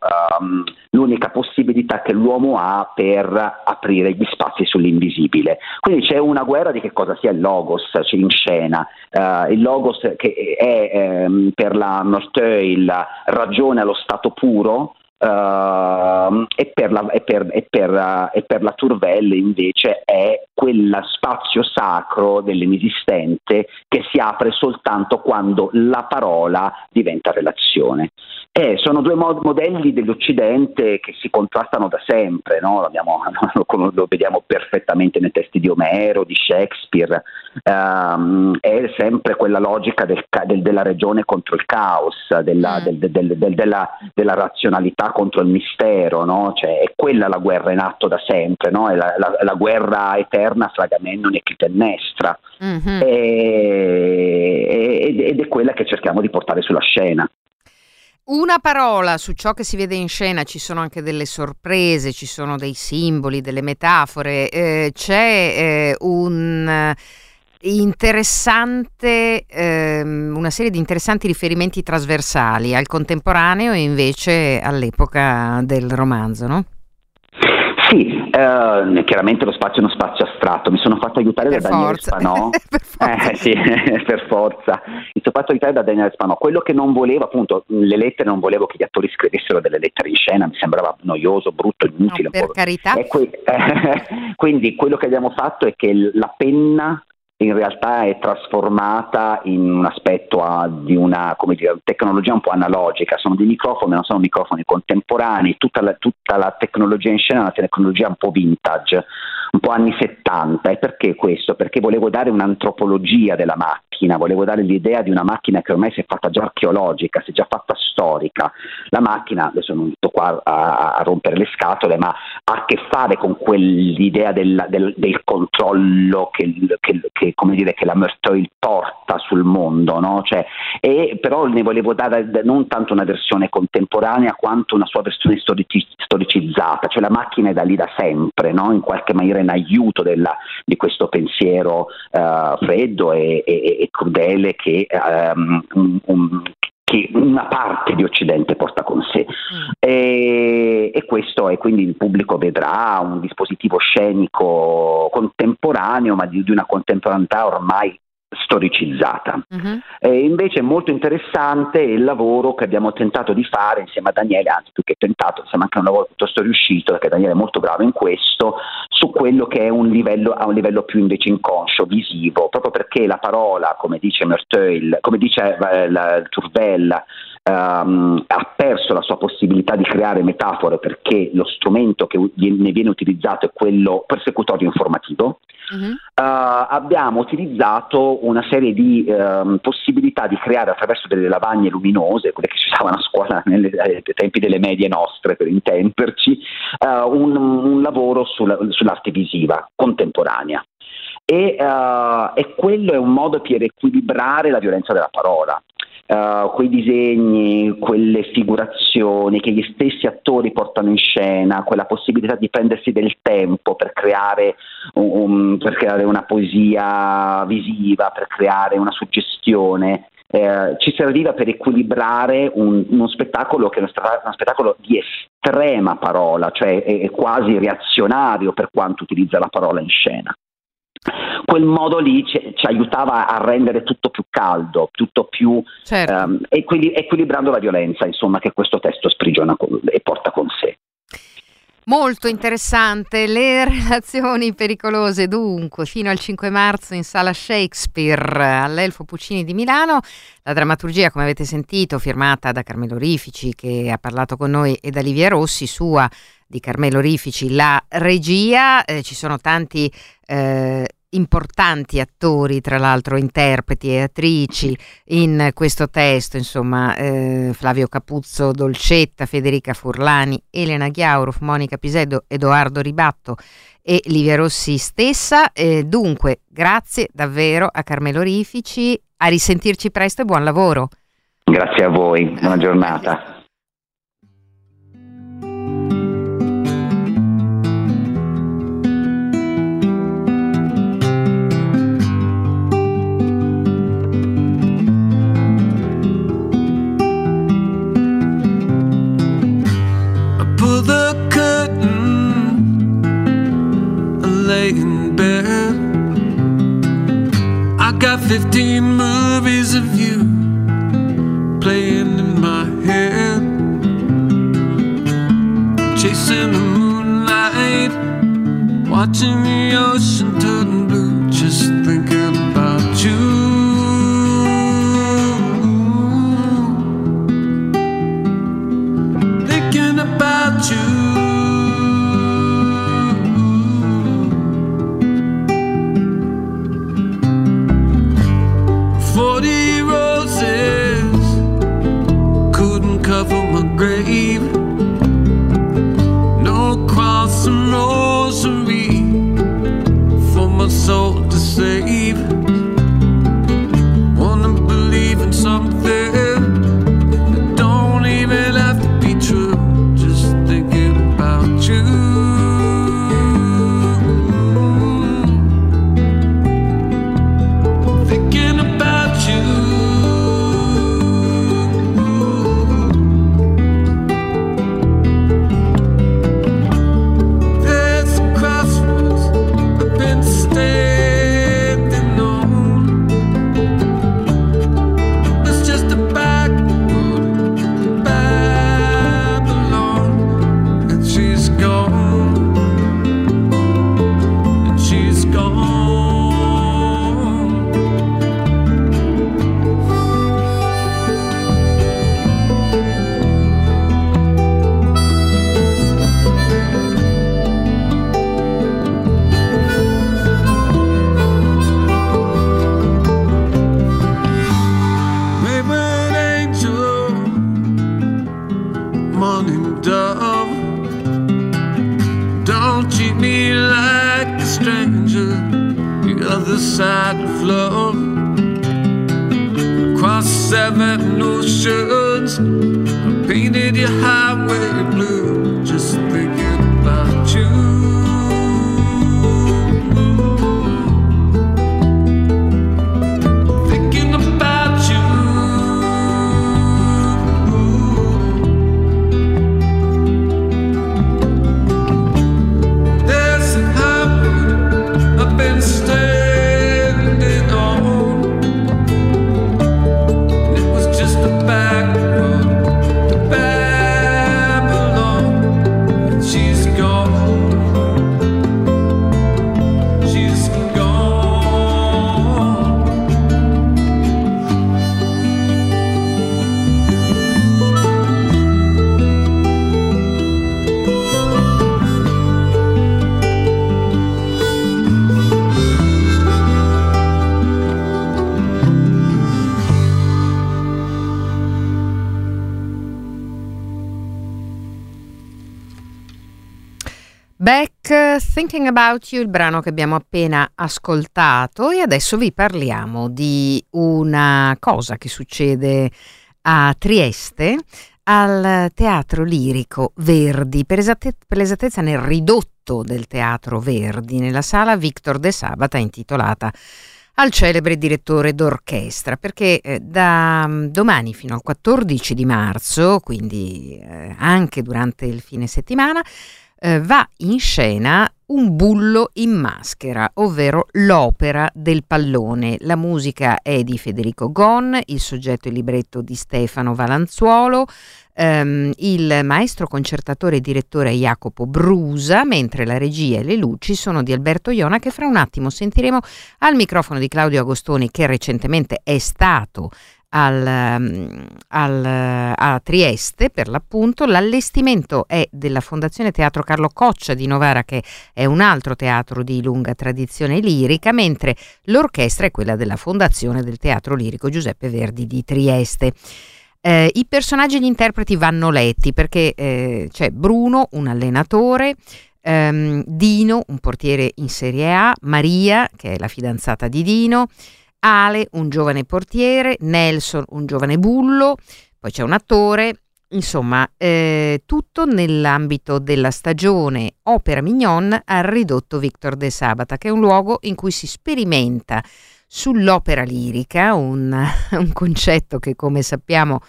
[SPEAKER 8] ehm, l'unica possibilità che l'uomo ha per aprire gli spazi sull'invisibile. Quindi c'è una guerra di che cosa sia il logos cioè in scena, uh, il logos che è ehm, per la Norteuil ragione allo stato puro, Uh, e, per la, e, per, e, per, uh, e, per la, Turvelle invece è quel spazio sacro dell'inesistente che si apre soltanto quando la parola diventa relazione. Eh, sono due mod- modelli dell'Occidente che si contrastano da sempre, no? lo, lo, vediamo perfettamente nei testi di Omero, di Shakespeare, um, è sempre quella logica del, del, della regione contro il caos, della, mm. del, della, della, contro il mistero, no? cioè, è quella la guerra in atto da sempre, no? è la, la, la, guerra eterna fra Agamennone e Clitennestra mm-hmm. e, ed è quella che cerchiamo di portare sulla scena.
[SPEAKER 1] Una parola su ciò che si vede in scena, ci sono anche delle sorprese, ci sono dei simboli, delle metafore, eh, c'è eh, un interessante, ehm, una serie di interessanti riferimenti trasversali al contemporaneo e invece all'epoca del romanzo, no?
[SPEAKER 8] Sì, eh, chiaramente lo spazio è uno spazio astratto, mi sono fatto aiutare per da Daniele Spanò, eh, sì, per forza, mi sono fatto aiutare da Daniele Spanò, quello che non volevo appunto, le lettere non volevo che gli attori scrivessero delle lettere in scena, mi sembrava noioso, brutto, inutile.
[SPEAKER 1] No, per carità.
[SPEAKER 8] Que- quindi quello che abbiamo fatto è che la penna in realtà è trasformata in un aspetto a, di una dire, tecnologia un po' analogica, sono dei microfoni, non sono microfoni contemporanei, tutta la, tutta la tecnologia in scena è una tecnologia un po' vintage, un po' anni 70. E perché questo? Perché volevo dare un'antropologia della macchina, volevo dare l'idea di una macchina che ormai si è fatta già archeologica, si è già fatta storica. La macchina, adesso non sto qua a, a rompere le scatole, ma ha a che fare con quell'idea del, del, del controllo che, che, che dire, che la Mertoil porta sul mondo, no? cioè, e, però ne volevo dare non tanto una versione contemporanea quanto una sua versione storici, storicizzata, cioè la macchina è da lì da sempre, no? in qualche maniera in aiuto della, di questo pensiero uh, freddo e, e, e, crudele che, um, un, che una parte di Occidente porta con sé. Mm. E, e, questo è quindi il pubblico vedrà un dispositivo scenico contemporaneo, ma di, di una contemporaneità ormai storicizzata. Uh-huh. E invece è molto interessante il lavoro che abbiamo tentato di fare insieme a Daniele, anzi più che tentato, insomma anche un lavoro piuttosto riuscito, perché Daniele è molto bravo in questo, su quello che è un livello, a un livello più invece inconscio, visivo, proprio perché la parola, come dice Merteuil, come dice eh, Turvel, ehm, ha perso la sua possibilità di creare metafore perché lo strumento che ne viene utilizzato è quello persecutorio informativo,
[SPEAKER 1] Mhm.
[SPEAKER 8] eh, abbiamo utilizzato una serie di ehm, possibilità di creare attraverso delle lavagne luminose, quelle che si usavano a scuola nelle- ai tempi delle medie nostre per intenderci, eh, un, un lavoro sulla- sull'arte visiva contemporanea. E, eh, e quello è un modo per equilibrare la violenza della parola. Eh, quei disegni, quelle figurazioni che gli stessi attori portano in scena, quella possibilità di prendersi del tempo per creare, un- un- per creare una poesia visiva, per creare una suggestione, eh, ci serviva per equilibrare un- uno spettacolo che è uno, uno spettacolo di estrema parola, cioè è, è quasi reazionario per quanto utilizza la parola in scena. Quel modo lì ci, ci aiutava a rendere tutto più caldo, tutto più
[SPEAKER 1] Certo.
[SPEAKER 8] ehm, equili- equilibrando la violenza, insomma, che questo testo sprigiona con- e porta con sé.
[SPEAKER 1] Molto interessante, le relazioni pericolose dunque fino al 5 marzo in sala Shakespeare all'Elfo Puccini di Milano, la drammaturgia come avete sentito firmata da Carmelo Rifici che ha parlato con noi e da Livia Rossi, sua di Carmelo Rifici, la regia, eh, ci sono tanti eh, importanti attori, tra l'altro interpreti e attrici in questo testo, insomma, eh, Flavio Capuzzo Dolcetta, Federica Furlani, Elena Ghiauruf, Monica Pisello, Edoardo Ribatto e Livia Rossi stessa. Eh, dunque, grazie davvero a Carmelo Rifici, a risentirci presto e buon lavoro.
[SPEAKER 8] Grazie a voi, buona giornata.
[SPEAKER 9] 15 movies of you playing in my head. Chasing the moonlight, watching the ocean Thinking About You,
[SPEAKER 1] il brano che abbiamo appena ascoltato e adesso vi parliamo di una cosa che succede a Trieste al Teatro Lirico Verdi, per, esatte- per l'esattezza nel ridotto del Teatro Verdi, nella sala Victor de Sabata intitolata al celebre direttore d'orchestra, perché eh, da mm, domani fino al 14 di marzo, quindi eh, anche durante il fine settimana, eh, va in scena un bullo in maschera, ovvero l'opera del pallone. La musica è di Federico Gon, il soggetto e libretto di Stefano Valanzuolo, ehm, il maestro concertatore e direttore Jacopo Brusa, mentre la regia e le luci sono di Alberto Iona, che fra un attimo sentiremo al microfono di Claudio Agostoni, che recentemente è stato al, um, al, a Trieste per l'appunto. L'allestimento è della Fondazione Teatro Carlo Coccia di Novara, che è un altro teatro di lunga tradizione lirica, mentre l'orchestra è quella della Fondazione del Teatro Lirico Giuseppe Verdi di Trieste. Eh, I personaggi e gli interpreti vanno letti perché eh, c'è Bruno, un allenatore, ehm, Dino, un portiere in Serie A, Maria, che è la fidanzata di Dino, Ale, un giovane portiere, Nelson, un giovane bullo, poi c'è un attore, insomma, eh, tutto nell'ambito della stagione Opera Mignon al ridotto Victor de Sabata, che è un luogo in cui si sperimenta sull'opera lirica, un, un concetto che come sappiamo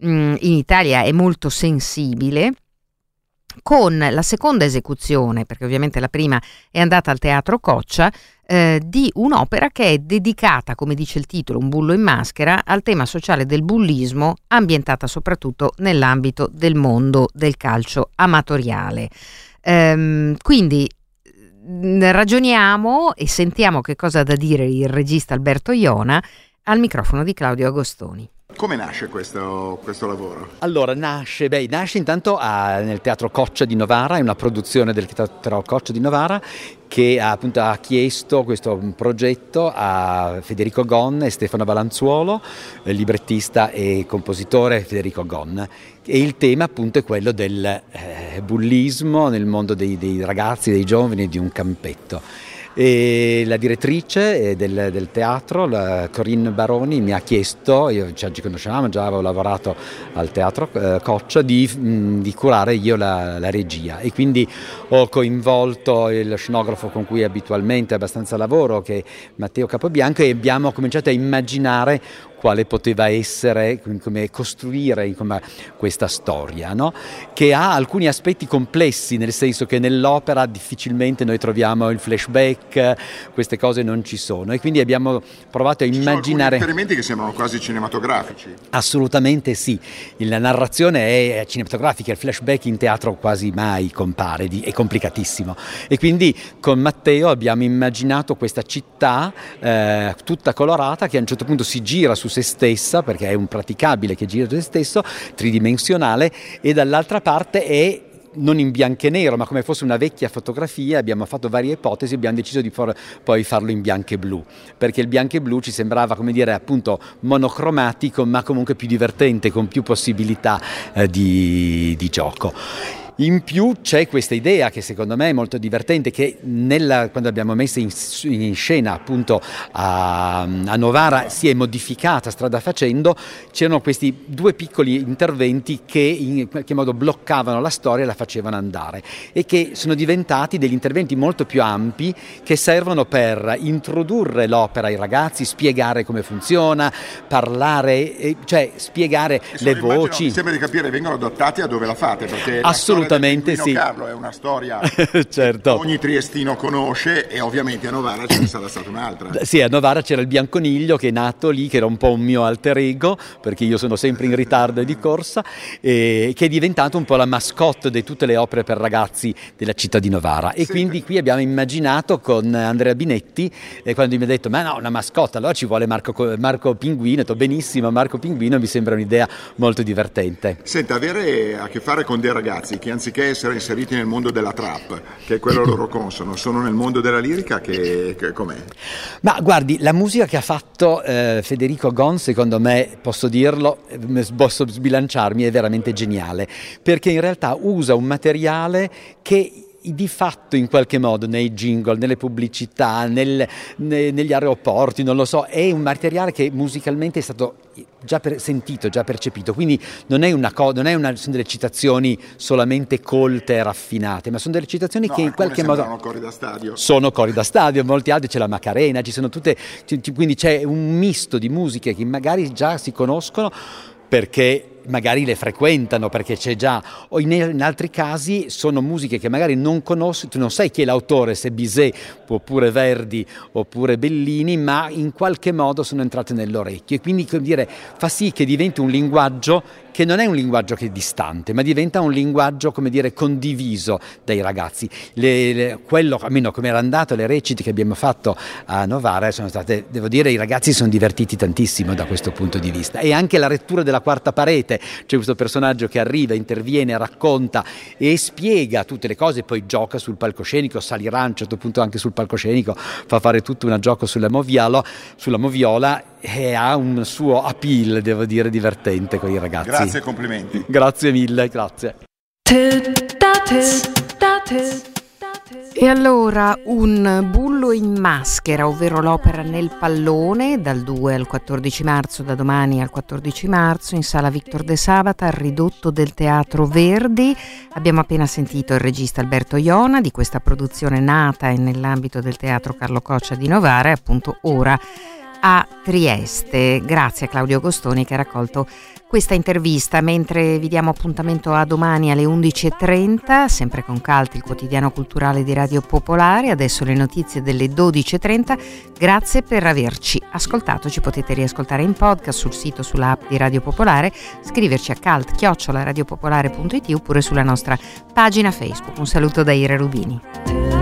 [SPEAKER 1] mh, in Italia è molto sensibile con la seconda esecuzione, perché ovviamente la prima è andata al Teatro Coccia, eh, di un'opera che è dedicata, come dice il titolo, Un bullo in maschera, al tema sociale del bullismo, ambientata soprattutto nell'ambito del mondo del calcio amatoriale. Ehm, quindi ragioniamo e sentiamo che cosa ha da dire il regista Alberto Iona al microfono di Claudio Agostoni.
[SPEAKER 10] Come nasce questo, questo lavoro?
[SPEAKER 11] Allora, nasce, beh, nasce intanto a, nel Teatro Coccia di Novara, è una produzione del Teatro Coccia di Novara che ha, appunto, ha chiesto questo progetto a Federico Gon e Stefano Balanzuolo, eh, librettista e compositore Federico Gon. E il tema appunto è quello del eh, bullismo nel mondo dei, dei ragazzi, dei giovani di un campetto. E la direttrice del, del teatro, Corinne Baroni, mi ha chiesto, io già ci conoscevamo, già avevo lavorato al teatro eh, Coccia, di, mh, di, curare io la, la, regia. E quindi ho coinvolto il scenografo con cui abitualmente abbastanza lavoro, che è Matteo Capobianco, e abbiamo cominciato a immaginare quale poteva essere, come costruire insomma, questa storia, no? che ha alcuni aspetti complessi, nel senso che nell'opera difficilmente noi troviamo il flashback, queste cose non ci sono e quindi abbiamo provato a
[SPEAKER 10] ci
[SPEAKER 11] immaginare...
[SPEAKER 10] Sono esperimenti che sembrano quasi cinematografici.
[SPEAKER 11] Assolutamente sì, la narrazione è cinematografica, il flashback in teatro quasi mai compare, è complicatissimo e quindi con Matteo abbiamo immaginato questa città eh, tutta colorata che a un certo punto si gira su se stessa, perché è un praticabile che gira su se stesso, tridimensionale, e dall'altra parte è non in bianco e nero, ma come fosse una vecchia fotografia, abbiamo fatto varie ipotesi e abbiamo deciso di for- poi farlo in bianco e blu, perché il bianco e blu ci sembrava, come dire, appunto monocromatico, ma comunque più divertente, con più possibilità eh, di, di gioco. In più c'è questa idea che secondo me è molto divertente, che nella, quando abbiamo messo in, in scena appunto a, a, Novara si è modificata strada facendo, c'erano questi due piccoli interventi che in qualche modo bloccavano la storia e la facevano andare e che sono diventati degli interventi molto più ampi che servono per introdurre l'opera ai ragazzi, spiegare come funziona, parlare, cioè spiegare le voci.
[SPEAKER 10] Sembra di capire, vengono adattati a dove la fate, perché
[SPEAKER 11] Assolutamente assolutamente sì.
[SPEAKER 10] Carlo è una storia
[SPEAKER 11] certo.
[SPEAKER 10] che ogni triestino conosce e ovviamente a Novara ce ne sarà stata un'altra.
[SPEAKER 11] Sì, a Novara c'era il Bianconiglio che è nato lì, che era un po' un mio alter ego, perché io sono sempre in ritardo di corsa, e che è diventato un po' la mascotte di tutte le opere per ragazzi della città di Novara. E sì, quindi qui abbiamo immaginato con Andrea Binetti, eh, quando mi ha detto, ma no, una mascotte, allora ci vuole Marco, Marco Pinguino, ho detto benissimo, Marco Pinguino mi sembra un'idea molto divertente.
[SPEAKER 10] Senta, avere a che fare con dei ragazzi che anziché essere inseriti nel mondo della trap, che è quello loro consono, sono nel mondo della lirica, che, che com'è?
[SPEAKER 11] Ma guardi, la musica che ha fatto eh, Federico Gon, secondo me, posso dirlo, eh, posso sbilanciarmi, è veramente geniale, perché in realtà usa un materiale che di fatto in qualche modo nei jingle, nelle pubblicità, nel, ne, negli aeroporti, non lo so, è un materiale che musicalmente è stato già per, sentito, già percepito, quindi non, è una co- non è una, sono delle citazioni solamente colte e raffinate, ma sono delle citazioni
[SPEAKER 10] No,
[SPEAKER 11] che in qualche modo
[SPEAKER 10] sembrano cori da stadio.
[SPEAKER 11] sono cori da stadio, molti altri c'è la Macarena, ci sono tutte, ci- quindi c'è un misto di musiche che magari già si conoscono perché magari le frequentano perché c'è già o in, in altri casi sono musiche che magari non conosci tu non sai chi è l'autore se Bizet oppure Verdi oppure Bellini ma in qualche modo sono entrate nell'orecchio. E quindi come dire fa sì che diventi un linguaggio che non è un linguaggio che è distante ma diventa un linguaggio come dire condiviso dai ragazzi. Le- le- quello almeno come era andato le reciti che abbiamo fatto a Novara sono state devo dire i ragazzi sono divertiti tantissimo da questo punto di vista. E anche la lettura della quarta parete c'è questo personaggio che arriva interviene racconta e spiega tutte le cose poi gioca sul palcoscenico salirà a un certo punto anche sul palcoscenico fa fare tutto un gioco sulla moviola, sulla moviola e ha un suo appeal devo dire divertente con i ragazzi.
[SPEAKER 10] Grazie e complimenti.
[SPEAKER 11] grazie mille grazie
[SPEAKER 1] E allora un bullo in maschera, ovvero l'opera Nel pallone, dal 2 al 14 marzo, da domani al 14 marzo, in sala Victor De Sabata, al ridotto del Teatro Verdi. Abbiamo appena sentito il regista Alberto Iona di questa produzione nata e nell'ambito del Teatro Carlo Coccia di Novara appunto ora a Trieste. Grazie a Claudio Agostoni che ha raccolto questa intervista, mentre vi diamo appuntamento a domani alle 11.30, sempre con Calti, il quotidiano culturale di Radio Popolare, adesso le notizie delle 12.30, grazie per averci ascoltato, ci potete riascoltare in podcast sul sito, sull'app di Radio Popolare, scriverci a calt-radiopopolare.it oppure sulla nostra pagina Facebook. Un saluto da Ira Rubini.